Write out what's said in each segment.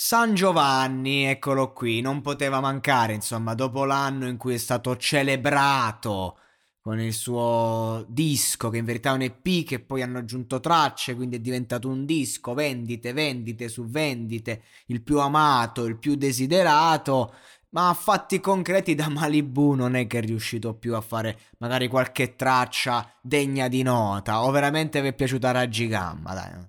San Giovanni, eccolo qui, non poteva mancare, insomma, dopo l'anno in cui è stato celebrato con il suo disco, che in verità è un EP che poi hanno aggiunto tracce, quindi è diventato un disco, vendite, vendite su vendite, il più amato, il più desiderato, ma a fatti concreti da Malibu non è che è riuscito più a fare magari qualche traccia degna di nota, o veramente vi è piaciuta Raggi Gamma, dai.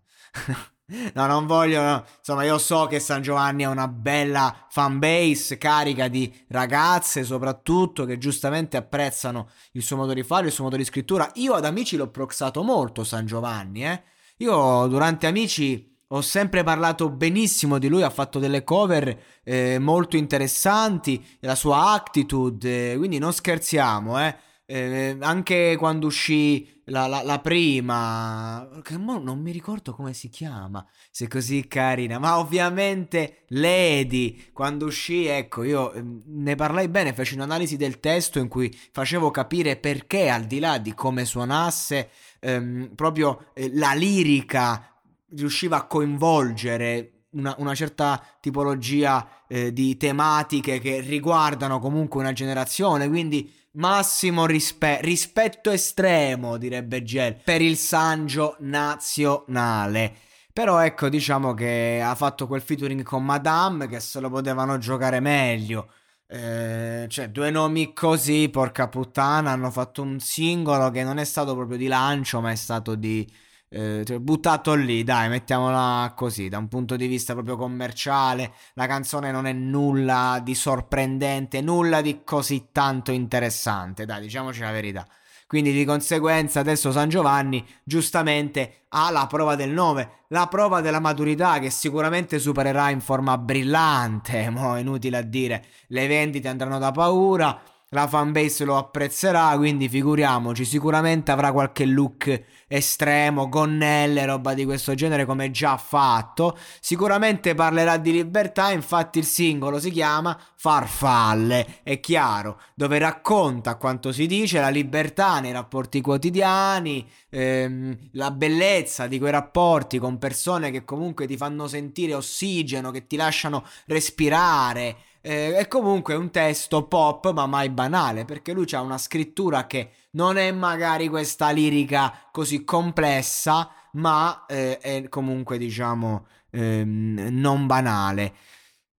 No, non voglio. No. Insomma, io so che San Giovanni ha una bella fanbase carica di ragazze, soprattutto che giustamente apprezzano il suo modo di fare, il suo modo di scrittura. Io ad amici l'ho proxato molto San Giovanni, eh. Io durante amici ho sempre parlato benissimo di lui, ha fatto delle cover eh, molto interessanti, la sua attitude, eh, quindi non scherziamo, eh. Eh, anche quando uscì la, la, la, prima, che non mi ricordo come si chiama, se è così carina, ma ovviamente Lady, quando uscì, ecco, io ehm, ne parlai bene, feci un'analisi del testo in cui facevo capire perché al di là di come suonasse, ehm, proprio eh, la lirica riusciva a coinvolgere una, una, certa tipologia eh, di tematiche che riguardano comunque una generazione, quindi massimo rispe- rispetto estremo, direbbe Gel, per il Sangio nazionale. Però ecco, diciamo che ha fatto quel featuring con Madame che se lo potevano giocare meglio. Eh, cioè, due nomi così, porca puttana, hanno fatto un singolo che non è stato proprio di lancio, ma è stato di eh, cioè, buttato lì, dai, mettiamola così, da un punto di vista proprio commerciale, la canzone non è nulla di sorprendente, nulla di così tanto interessante, dai, diciamoci la verità. Quindi di conseguenza adesso San Giovanni giustamente ha la prova del 9, la prova della maturità che sicuramente supererà in forma brillante, mo inutile a dire, le vendite andranno da paura, la fanbase lo apprezzerà, quindi figuriamoci, sicuramente avrà qualche look estremo, gonnelle, roba di questo genere come già fatto. Sicuramente parlerà di libertà, infatti il singolo si chiama Farfalle, è chiaro, dove racconta quanto si dice la libertà nei rapporti quotidiani, ehm, la bellezza di quei rapporti con persone che comunque ti fanno sentire ossigeno, che ti lasciano respirare eh, è comunque un testo pop, ma mai banale, perché lui ha una scrittura che non è magari questa lirica così complessa, ma eh, è comunque, diciamo, ehm, non banale.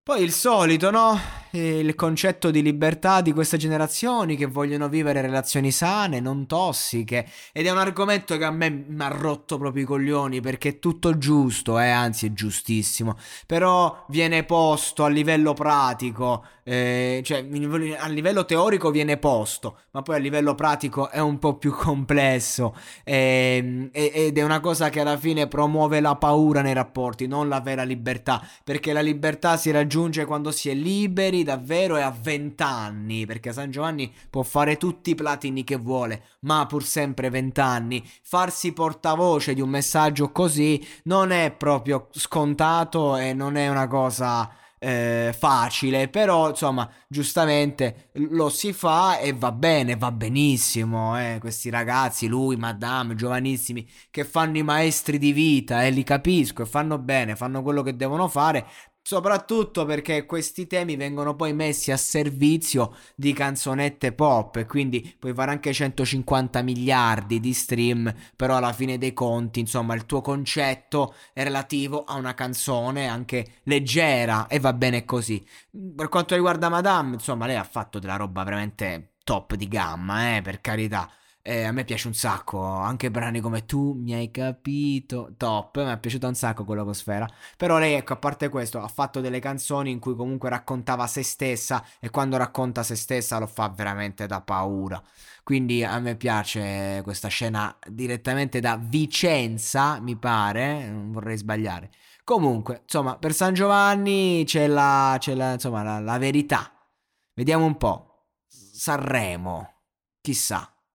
Poi il solito, no? Il concetto di libertà di queste generazioni che vogliono vivere relazioni sane, non tossiche. Ed è un argomento che a me mi ha rotto proprio i coglioni perché è tutto giusto, eh, anzi è giustissimo. Però viene posto a livello pratico, eh, cioè a livello teorico viene posto, ma poi a livello pratico è un po' più complesso. Eh, ed è una cosa che alla fine promuove la paura nei rapporti, non la vera libertà. Perché la libertà si raggiunge quando si è liberi davvero è a 20 anni, perché San Giovanni può fare tutti i platini che vuole, ma pur sempre 20 anni. Farsi portavoce di un messaggio così non è proprio scontato e non è una cosa eh, facile, però insomma, giustamente lo si fa e va bene, va benissimo. Eh, questi ragazzi, lui, Madame, giovanissimi, che fanno i maestri di vita, eh, li capisco e fanno bene, fanno quello che devono fare. Soprattutto perché questi temi vengono poi messi a servizio di canzonette pop e quindi puoi fare anche 150 miliardi di stream, però alla fine dei conti, insomma, il tuo concetto è relativo a una canzone anche leggera e va bene così. Per quanto riguarda Madame, insomma, lei ha fatto della roba veramente top di gamma, eh, per carità. Eh, a me piace un sacco, anche brani come Tu mi hai capito, top, mi è piaciuto un sacco quello con Sfera. Però lei, ecco, a parte questo, ha fatto delle canzoni in cui comunque raccontava se stessa e quando racconta se stessa lo fa veramente da paura. Quindi a me piace questa scena direttamente da Vicenza, mi pare, non vorrei sbagliare. Comunque, insomma, per San Giovanni c'è la, c'è la, insomma, la, la verità. Vediamo un po'. Sanremo, chissà.